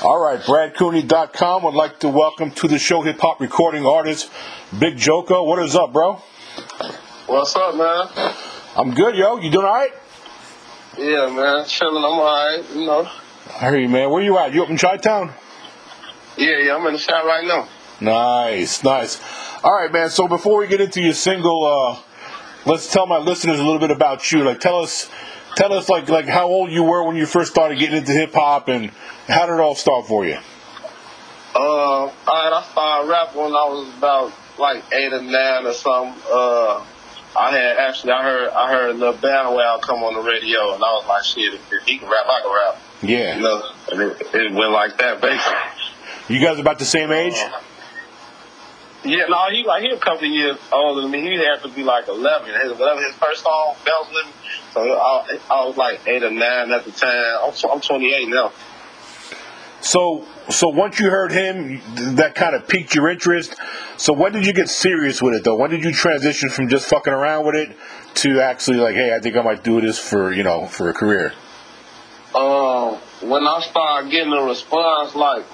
All right, BradCooney.com would like to welcome to the show hip hop recording artist Big Joko. What is up, bro? What's up, man? I'm good, yo. You doing all right? Yeah, man. Chilling. I'm all right. You know. I hear you, man. Where you at? You up in Chi-Town? Yeah, yeah. I'm in the shop right now. Nice, nice. All right, man. So before we get into your single, uh, let's tell my listeners a little bit about you. Like, tell us, tell us, like, like how old you were when you first started getting into hip hop, and how did it all start for you? Uh, all right. I started rapping when I was about like eight or nine or something. Uh, I had actually I heard I heard Lil Bow Wow come on the radio, and I was like, shit, if, he can rap, I can rap. Yeah. You know, and it, it went like that, basically. You guys about the same age? Uh, yeah, no, he like he a couple of years older than me. He had to be like eleven. His whatever his first song, Bells me. So I, I was like eight or nine at the time. I'm, I'm 28 now. So, so once you heard him, that kind of piqued your interest. So when did you get serious with it, though? When did you transition from just fucking around with it to actually like, hey, I think I might do this for you know for a career? Um, when I started getting a response, like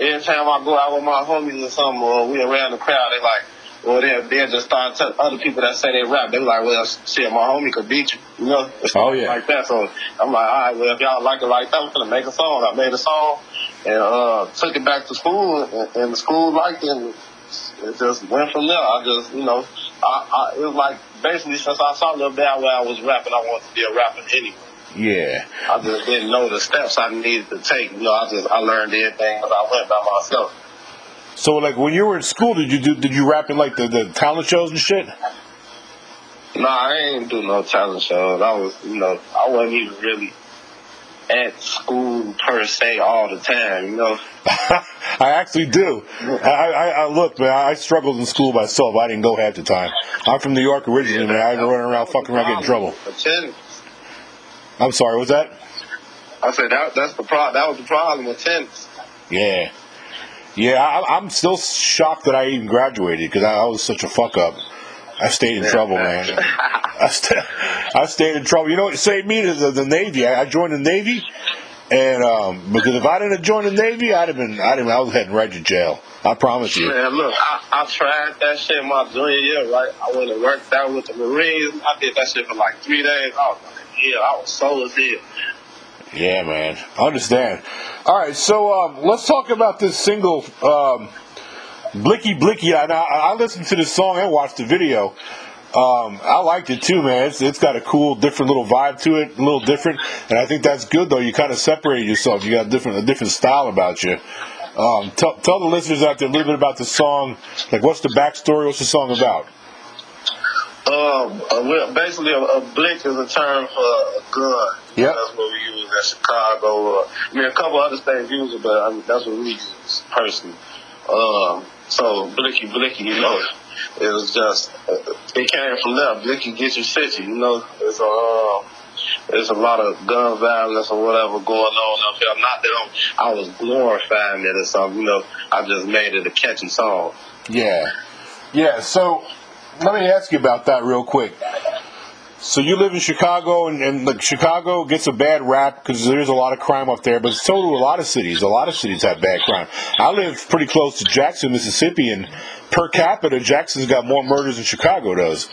every time I go out with my homies or something, or we around the crowd, they like, well, they they just start telling other people that say they rap. They be like, well, shit, my homie could beat you, you know? Oh, yeah. like that. So I'm like, all right, well, if y'all like it like that, I'm gonna make a song. I made a song and uh took it back to school, and, and the school liked it. And it just went from there. I just, you know, I, I it was like basically since I saw Lil Bow I was rapping, I wanted to be a rapper anyway. Yeah. I just didn't know the steps I needed to take. You know, I just I learned everything as I went by myself. So like when you were in school, did you do did you rap in like the, the talent shows and shit? No, I ain't do no talent shows. I was, you know, I wasn't even really at school per se all the time. You know. I actually do. I, I, I look, man. I struggled in school myself. I didn't go half the time. I'm from New York originally, man. I didn't run around fucking around getting in trouble. Attendance. I'm sorry. Was that? I said that that's the pro- That was the problem. Attendance. Yeah. Yeah, I, I'm still shocked that I even graduated because I, I was such a fuck up. I stayed in trouble, man. I, st- I stayed in trouble. You know what saved me? The, the Navy. I, I joined the Navy, and um, because if I didn't have joined the Navy, I'd have been. I'd have, I was heading right to jail. I promise you. Man, look, I, I tried that shit my junior year, right? I went and worked out with the Marines. I did that shit for like three days. I was like, yeah, I was so as hell. Yeah, man. I understand. All right, so um, let's talk about this single, um, Blicky Blicky. I, I, listened to this song and watched the video. Um, I liked it too, man. It's, it's got a cool, different little vibe to it, a little different, and I think that's good though. You kind of separated yourself. You got a different, a different style about you. Um, tell, tell the listeners out there a little bit about the song. Like, what's the backstory? What's the song about? Um, uh, basically, a, a blick is a term for a gun. Yep. That's what we use in Chicago. Uh, I mean, a couple other states use it, but I mean, that's what we use personally. Um, so, blicky, blicky, you know, it was just, uh, it came from there. Blicky gets you city, you know. It's a, uh, there's a lot of gun violence or whatever going on up here. Not that I'm, I was glorifying it or something, you know. I just made it a catchy song. Yeah. Yeah, so let me ask you about that real quick. So you live in Chicago, and, and like Chicago gets a bad rap because there's a lot of crime up there, but so do a lot of cities. A lot of cities have bad crime. I live pretty close to Jackson, Mississippi, and per capita, Jackson's got more murders than Chicago does.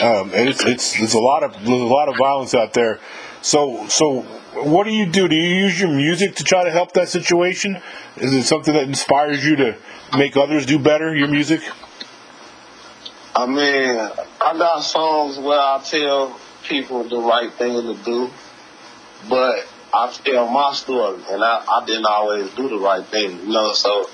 Um, and it's, it's there's a lot of there's a lot of violence out there. So so what do you do? Do you use your music to try to help that situation? Is it something that inspires you to make others do better? Your music? I mean, I got songs where I tell people the right thing to do, but I tell my story, and I, I didn't always do the right thing, you know. So,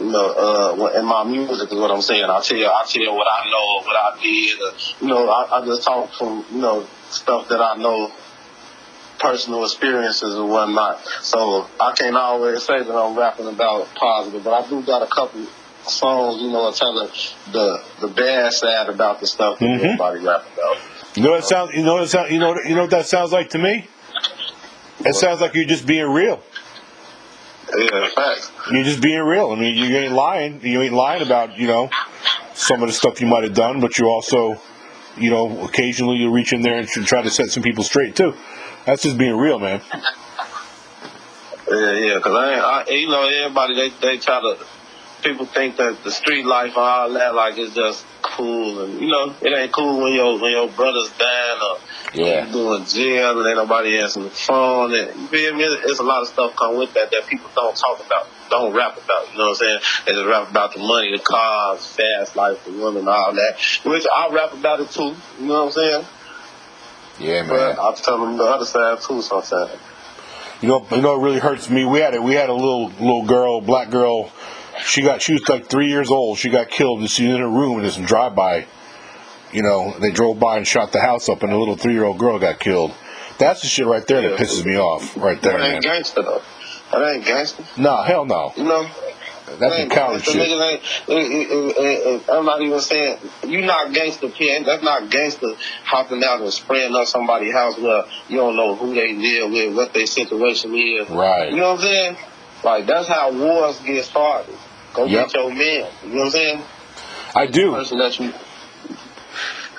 you know, uh, in my music is what I'm saying. I tell, I tell what I know, what I did. Uh, you know, I, I just talk from you know stuff that I know, personal experiences and whatnot. So I can't always say that I'm rapping about positive, but I do got a couple songs, you know, telling the the the bad side about the stuff that Mhm. everybody rap about. You know what it sounds. You know what it sound, You know. You know what that sounds like to me. It sounds like you're just being real. Yeah, facts. You're just being real. I mean, you ain't lying. You ain't lying about you know some of the stuff you might have done, but you also, you know, occasionally you reach in there and try to set some people straight too. That's just being real, man. Yeah, Yeah, because I, I, you know, everybody they they try to. People think that the street life and all that, like, it's just cool, and you know, it ain't cool when your when your brother's dying or Yeah. you doing jail and ain't nobody answering the phone. And you feel me? It's a lot of stuff come with that that people don't talk about, don't rap about. You know what I'm saying? They just rap about the money, the cars, fast life, the women, all that. Which I rap about it too. You know what I'm saying? Yeah, man. But I tell them the other side too sometimes. You know, you know, it really hurts me. We had a we had a little little girl, black girl. She got she was like three years old. She got killed. and She's in a room and this drive by. You know, they drove by and shot the house up, and a little three year old girl got killed. That's the shit right there that pisses me off. Right there, That man. ain't gangster though. That ain't gangster. No, hell no. You know? That's some coward gangsta. shit. Niggas ain't- it- it- it- I'm not even saying you not gangster, P. That's not gangster hopping out and spraying up somebody's house where you don't know who they deal with, what their situation is. Right. You know what I'm saying? Like that's how wars get started. Go Yep. get your man. You know what I'm saying? I do. Person that you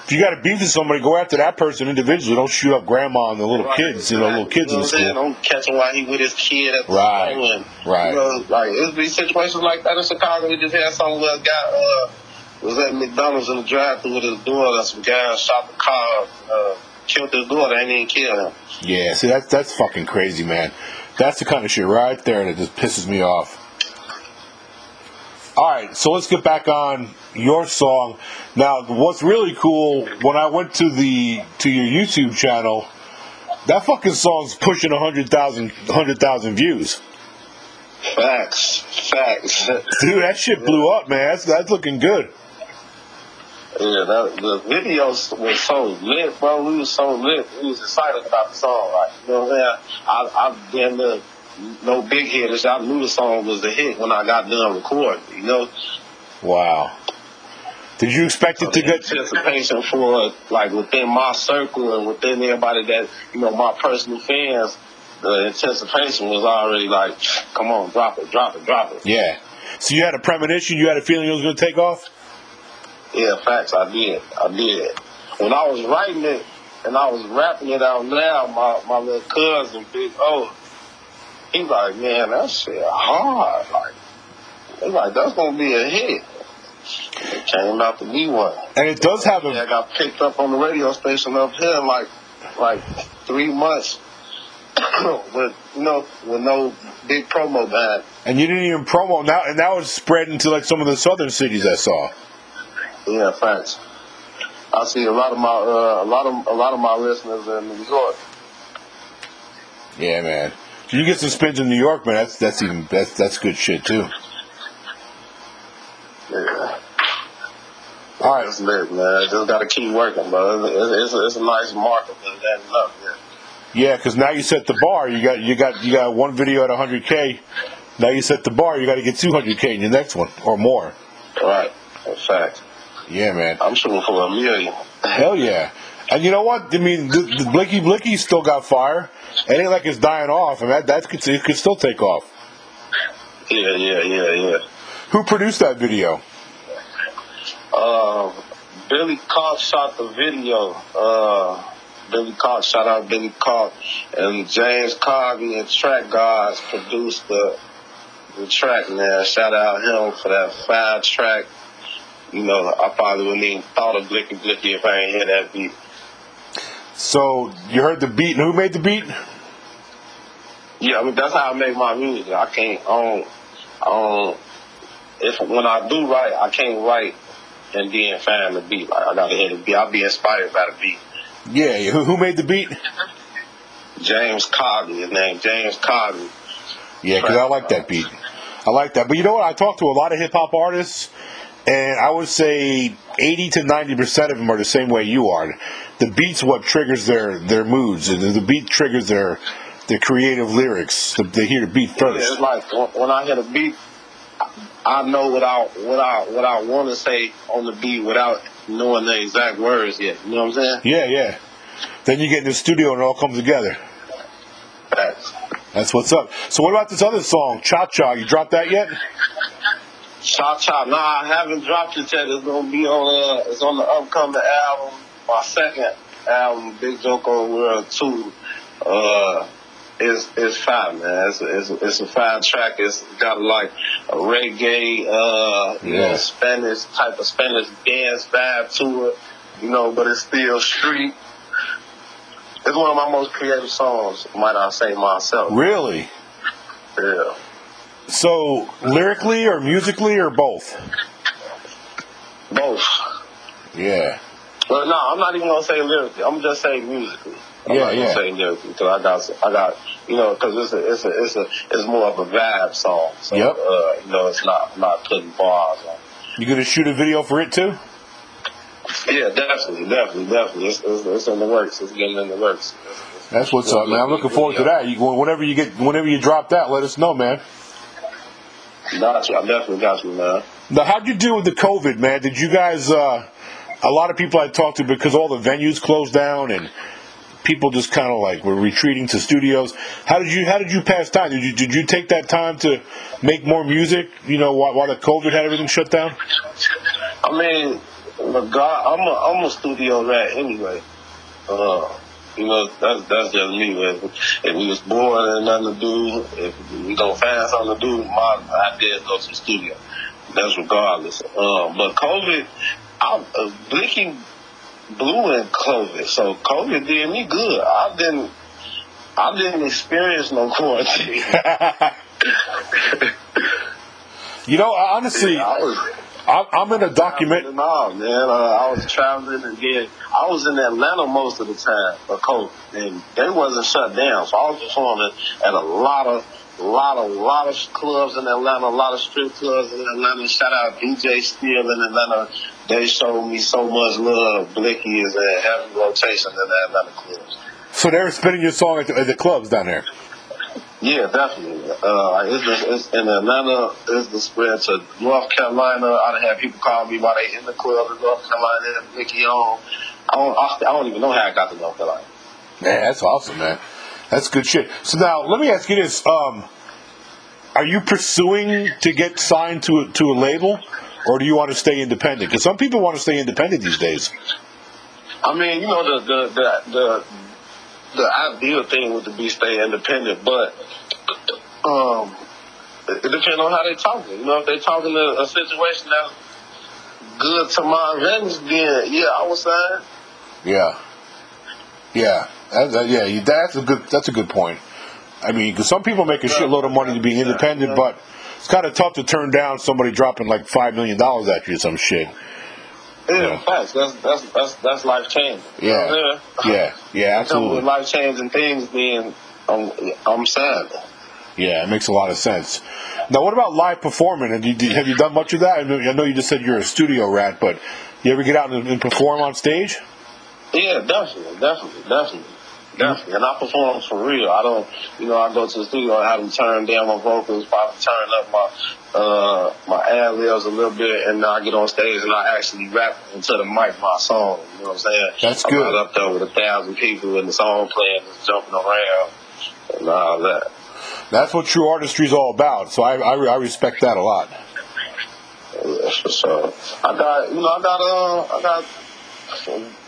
If you got to beef with somebody, go after that person individually. Don't shoot up grandma and the little kids. You know, little kids you in know the what I'm school. Don't catch him while he with his kid at the Right. store and, Right. You know, like it's be situations like that in Chicago. We just had some a guy uh, was at McDonald's in the drive-thru with his daughter. Some guy shot the car, uh, killed his daughter, and didn't kill him. Yeah, see that's that's fucking crazy, man. That's the kind of shit right there that just pisses me off. All right, so let's get back on your song. Now, what's really cool when I went to the to your YouTube channel, that fucking song's pushing 100,000 100,000 views. Facts, facts. Dude, that shit blew up, man. That's that's looking good. Yeah, that, the videos were so lit, bro. We was so lit. We was excited about the song. Like, you know what I'm saying? I, I damn near no big hitters. I knew the song was a hit when I got done recording. You know, Wow. Did you expect it to the get anticipation for like within my circle and within everybody that you know my personal fans. The anticipation was already like, come on, drop it, drop it, drop it. Yeah. So you had a premonition, you had a feeling it was going to take off? Yeah, facts. I did. I did. When I was writing it and I was rapping it out loud, my my little cousin, Big O, he like, man, that shit hard. Like, he like, that's gonna be a hit. It came out to be one. And it does have Yeah, I a got picked up on the radio station up here in like like three months with you know with no big promo behind. and you didn't even promo now and that was spread into like some of the southern cities I saw. Yeah, thanks. I see a lot of my uh, a lot of a lot of my listeners in New York. Yeah, man. You get some spins in New York, man, that's that's even that's that's good shit too. Yeah. All right. It's lit, man. Just gotta keep working, bro. It's, it's, it's a nice marker, but that up, yeah. Yeah, because now you set the bar. You got you got you got one video at 100k. Now you set the bar. You got to get 200k in your next one or more. Right. In fact, Yeah, man. I'm shooting for a million. Hell yeah. And you know what? I mean, the, the Blicky Blicky still got fire. It ain't like it's dying off, and that that could it could still take off. Yeah, yeah, yeah, yeah. Who produced that video? Uh, Billy Cox shot the video. Uh, Billy Cox, shout out Billy Cox. And James Coggy and Track Gods produced the the track, man. Shout out him for that five track. You know, I probably wouldn't even thought of Blicky Blicky if I ain't hear that beat. So you heard the beat, and who made the beat? Yeah, I mean that's how I make my music. I can't I don't if when I do write, I can't write and then find the beat. Like I gotta hear the beat. I'll be inspired by the beat. Yeah, yeah. Who, who made the beat? James Coggy, his name James Coggy. Yeah, because I like that beat. I like that. But you know what? I talk to a lot of hip hop artists, and I would say 80 to 90 percent of them are the same way you are. The beat's what triggers their their moods, and the beat triggers their their creative lyrics. They hear the beat first. It's like when I hear the beat, I know what I what I what I want to say on the beat without knowing the exact words yet. You know what I'm saying? Yeah, yeah. Then you get in the studio and it all comes together. Facts. That's what's up. So what about this other song, Cha Cha? You dropped that yet? Cha Cha. Nah, I haven't dropped it yet. It's gonna be on. Uh, it's on the upcoming album. My second album, Big Joko World Two. Uh, it's is fine, man. It's a, it's a, it's a fine track. It's got like a reggae, uh, you know, Spanish type of Spanish dance vibe to it, you know, but it's still street. It's one of my most creative songs, might I say myself. Really? Yeah. So lyrically or musically or both? Both. Yeah. Well, no, I'm not even gonna say lyrically. I'm just saying musically. I'm Yeah, not yeah. gonna say lyrically because I got, I got, you know, because it's a, it's a, it's a, it's more of a vibe song. So, Yep. uh, you know, it's not, not putting bars on. You gonna shoot a video for it too? Yeah, definitely, definitely, definitely. It's, it's, it's in the works. It's getting in the works. That's what's up, man. I'm looking forward to that. You, whenever you get, whenever you drop that, let us know, man. Got you. I definitely got you, man. Now, how'd you deal with the COVID, man? Did you guys? Uh, a lot of people I talked to because all the venues closed down and people just kind of like were retreating to studios. How did you? How did you pass time? Did you? Did you take that time to make more music? You know, while, while the COVID had everything shut down. I mean, God, I'm a, I'm a studio rat anyway. Uh, you know, that's that's just me. If, if we was bored and nothing to do, if we don't find something to do, my idea is go to the studio. That's regardless. Uh, but COVID, I, uh, Blicky blew in COVID, so COVID did me good. I didn't. I didn't experience no quarantine. You know, honestly, I was I'm, I'm in a document. No, man. Uh, I was traveling and then I was in Atlanta most of the time for COVID, and they wasn't shut down, so I was performing at a lot of, lot of, lot of clubs in Atlanta, a lot of strip clubs in Atlanta. Shout out DJ Steel in Atlanta. They showed me so much love. Blicky is a heavy rotation in the Atlanta clubs. So they were spinning your song at the, at the clubs down there. Yeah, definitely. Uh, it's, the, it's in Atlanta. It's the spread to North Carolina. I done had people call me while they in the club in North Carolina. Nicky on. I don't, I, I don't even know how I got to North Carolina. Man, that's awesome, man. That's good shit. So now, let me ask you this: um, Are you pursuing to get signed to a, to a label, or do you want to stay independent? Because some people want to stay independent these days. I mean, you know, the the the the, the ideal thing would be stay independent, but um, it, depends on how they talking. You know, if they talking to a situation that's good to my advantage, then yeah, I would sign. Yeah, yeah, that, that- yeah. you- That's a good. That's a good point. I mean, because some people make a shitload of money to be independent, but it's kind of tough to turn down somebody dropping like five million dollars at you or some shit. Yeah, Yeah. facts. That's that's that's that's life changing. Yeah, yeah, yeah, With absolutely. life changing things, then I'm I'm sad. Yeah, it makes a lot of sense. Now, what about live performing? Have you, have you done much of that? I know, I know you just said you're a studio rat, but you ever get out and, and perform on stage? Yeah, definitely, definitely, definitely. Definitely, and I perform for real. I don't, you know, I go to the studio and have them turn down my vocals, probably turn up my uh my ad libs a little bit, and then I get on stage and I actually rap into the mic my song. You know what I'm saying? That's I'm good. not up there with a thousand people and the song playing, just jumping around and all that. That's what true artistry is all about. So I, I, I respect that a lot. Yeah, for sure. I got, you know, I got, uh, I got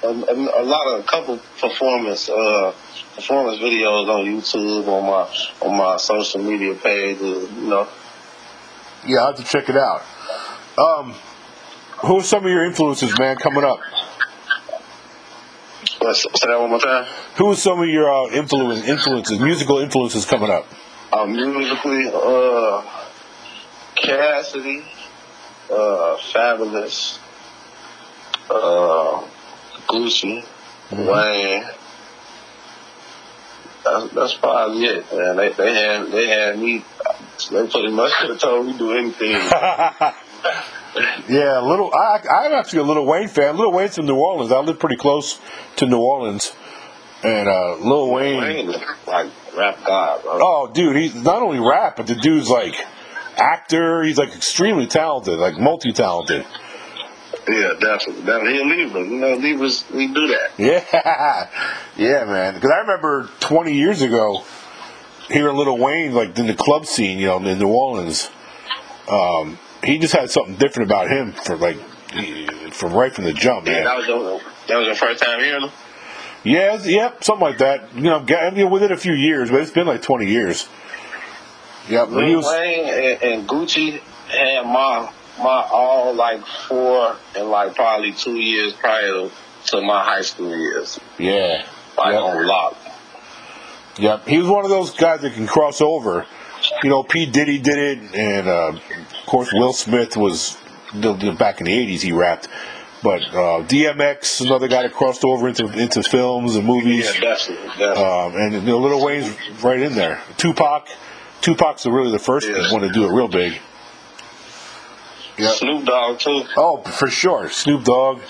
a, a, a lot of a couple performance, uh, performance videos on YouTube, on my, on my social media pages, you know. Yeah, I have to check it out. Um, who are some of your influences, man, coming up? Let's say that one more time. Who are some of your uh, influence, influences, musical influences coming up? Uh, musically, uh, Cassidy, uh, Fabolous, uh, Gucci, Wayne. That's, that's probably it, man. They, they had they had me. They pretty much could have told me do anything. Yeah, little. I, I'm actually a Little Wayne fan. Little Wayne's from New Orleans. I live pretty close to New Orleans, and uh, Lil Wayne. Wayne, like rap god, bro. Oh, dude, he's not only rap, but the dude's like actor. He's like extremely talented, like multi-talented. Yeah, definitely. Definitely. He a Libra. You know, Libras we do that. Yeah, yeah, man. Because I remember 20 years ago hearing Little Wayne like in the club scene, you know, in New Orleans. Um, he just had something different about him for like from right from the jump, Yeah, that was your that was your first time hearing him. Yeah, it's- yep, something like that. You know, ga- I mean, within a few years, but it's been like 20 years. Yep, but Lil. Wayne and, and Gucci had my my all like four and like probably two years prior to, my high school years, Yeah. like Yep. on lock. Yep, he was one of those guys that can cross over. You know, P Diddy did it, and uh, of course Will Smith was back in the '80s. He rapped, but uh, DMX, another guy that crossed over into into films and movies, Yeah, definitely. definitely. um, and you know, Little Wayne's right in there. Tupac, Tupac's really the first Yeah. one to do it real big. Yep. Snoop Dogg too. Oh, for sure, Snoop Dogg,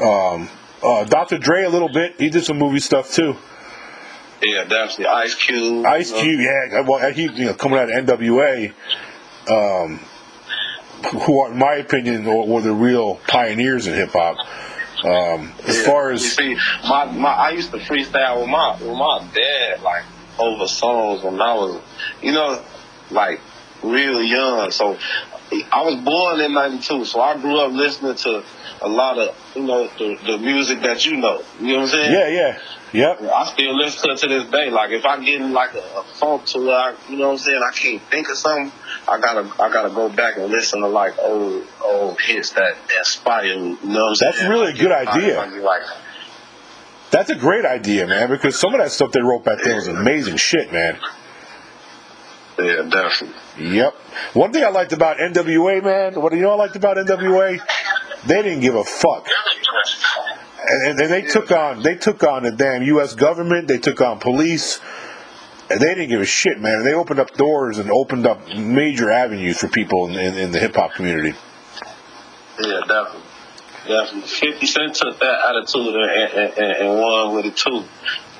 um, uh, Dr. Dre a little bit. He did some movie stuff too. Yeah, definitely. Ice Cube. Ice. Cube, yeah. Well, he you know coming out of NWA, um, who are, in my opinion, were, were the real pioneers in hip hop. Um, as Yeah. far you as see, my my I used to freestyle with my with my dad like over songs when I was, you know, like real young. So I was born in '92, so I grew up listening to a lot of you know the, the music that you know. You know what I'm saying? yeah, yeah, yep, I still listen to it to this day. Like if I get in like a, a funk to where I, you know what I'm saying, I can't think of something. I gotta I gotta go back and listen to like old old hits that inspire me. You know what I'm saying? That's really a good idea. Like, that's a great idea, man. Because some of that stuff they wrote back then was amazing shit, man. Yeah, definitely. Yep. One thing I liked about NWA, man. What do you know I liked about NWA? They didn't give a fuck. and, and they took on they took on the damn U.S. government. They took on police, and they didn't give a shit, man. They opened up doors and opened up major avenues for people in, in, in the hip hop community. Yeah, definitely. Definitely. 50 Cent took that attitude and, and, and, and won with it too.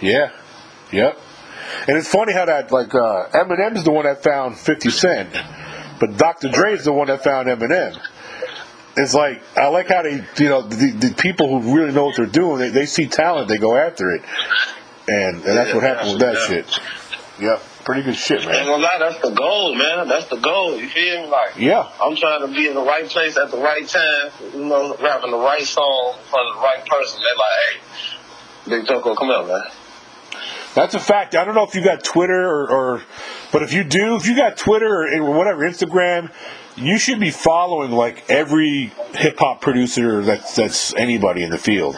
Yeah, yep. And it's funny how that like uh, Eminem's the one that found Fifty Cent, but Dr. Dre's the one that found Eminem. It's like I like how they, you know, the, the people who really know what they're doing, they, they see talent, they go after it, and, and that's Yeah, what happened with that yeah. shit. Yep, pretty good shit, Ain't man. gonna lie, that's the goal, man. That's the goal. You feel me? Like, Yeah, I'm trying to be in the right place at the right time, you know, rapping the right song for the right person. They're like, hey, Big Joko, come out, man. That's a fact. I don't know if you got Twitter or, or but if you do, if you got Twitter or, whatever Instagram, you should be following like every hip hop producer that's that's anybody in the field.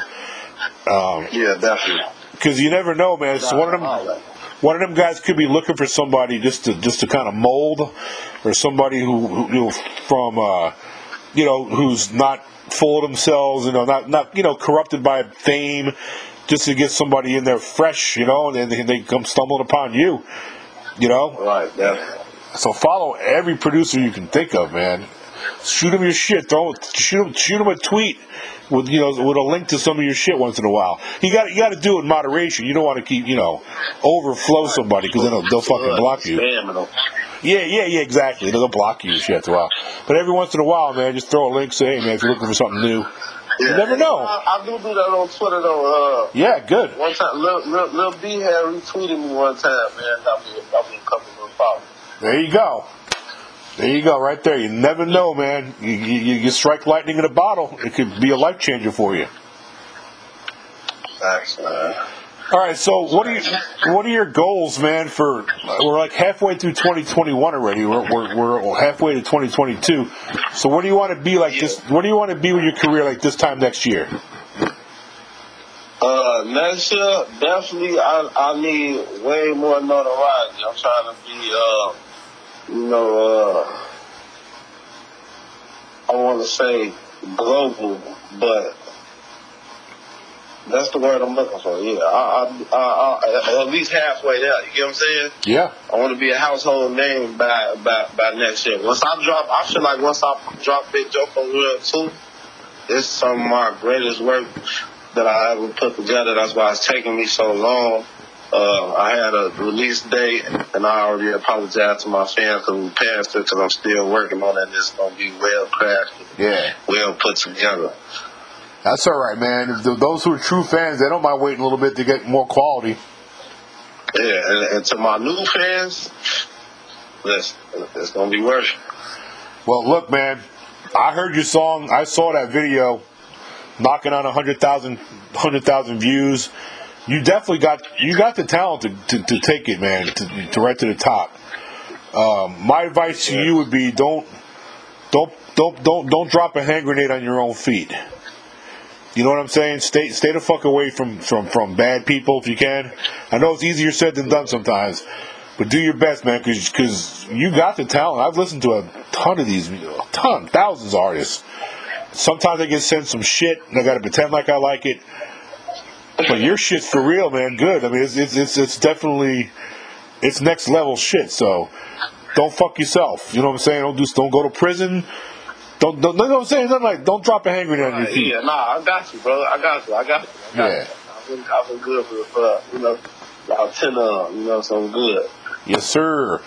Um, Yeah, definitely. because you never know, man. So one of them, one of them guys could be looking for somebody just to just to kind of mold, or somebody who, who you know from uh, you know who's not full of themselves, you know, not not you know corrupted by fame, just to get somebody in there fresh, you know, and then they, they come stumbling upon you, you know. Right, definitely. So follow every producer you can think of, man. Shoot them your shit. Don't shoot them, shoot them a tweet with you know with a link to some of your shit once in a while. You got you got to do it in moderation. You don't want to keep you know overflow somebody because then they'll, they'll fucking block you. Yeah, yeah, yeah, exactly. They'll block you shit after a while. But every once in a while, man, just throw a link. Say, hey, man, if you're looking for something new, you never know. I, I do do that on Twitter though. Uh, Yeah, good. one time, Lil, Lil, Lil B had retweeted me one time, man. Got me, got me a couple of followers. There you go. There you go, right there. You never know, man. You, you, you strike lightning in a bottle. It could be a life changer for you. Thanks, man. All right, so what are you, what are your goals, man? For we're like halfway through 2021 already. We're, we're, we're halfway to 2022. So what do you want to be like this? What do you want to be with your career like this time next year? Uh, next year, definitely, I I need way more notoriety. I'm trying to be, uh, you know, uh, I want to say global, but that's the word I'm looking for. Yeah, I, I, I, I at least halfway there. You get what I'm saying? Yeah, I want to be a household name by by by next year. Once I drop, I feel like once I drop Big Joe for real too, it's some of my greatest work that I ever put together. That's why it's taking me so long. Uh, I had a release date, and I already apologized to my fans because we passed it because I'm still working on it. It's gonna be well crafted, yeah. well put together. That's all right, man. If th- those who are true fans, they don't mind waiting a little bit to get more quality. Yeah, and, and to my new fans, listen, it's gonna be worth it. Well, look, man. I heard your song. I saw that video, knocking on 100,000 100,000 views. you definitely got you got the talent to, to, to take it, man, to, to right to the top. Um, my advice to you would be don't don't don't don't don't drop a hand grenade on your own feet. You know what I'm saying? Stay stay the fuck away from from from bad people if you can. I know it's easier said than done sometimes, but do your best, man, because you got the talent. I've listened to a ton of these, a ton, thousands of artists. Sometimes I get sent some shit, and I got to pretend like I like it. But your shit's for real, man. Good. I mean, it's it's it's, it's definitely it's next level shit. So don't fuck yourself. You know what I'm saying? Don't do don't go to prison. Don't don't. You know what I'm saying? Nothing like don't drop a grenade on your feet. Yeah, nah, I got you, bro. I got you. I got you. I got Yeah. you. I've been, I've been good for, for you know, about ten of them. You know, so I'm good. Yes, sir.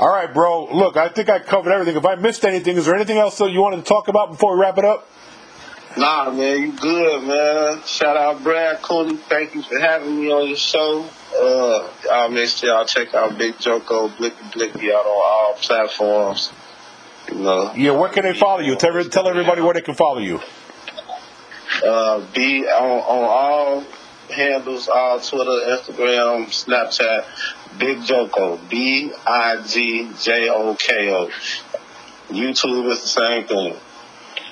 All right, bro. Look, I think I covered everything. If I missed anything, is there anything else that you wanted to talk about before we wrap it up? Nah, man, you good, man. Shout out Brad Cooney. Thank you for having me on your show. Uh, I'll make sure y'all check out Big Joko Blicky Blicky out on all platforms. You know, Yeah, where can they follow you? Tell, tell everybody where they can follow you. uh, be on, on all handles, all Twitter, Instagram, Snapchat. Big Joko, B I G J O K O. YouTube is the same thing.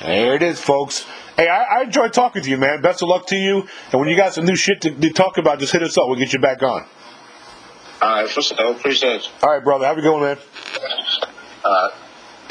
There it is, folks. Hey, I, I enjoyed talking to you, man. Best of luck to you. And when you got some new shit to, to talk about, just hit us up. We'll get you back on. All right, for sure. Appreciate you. All right, brother. Have a good one, man. All right.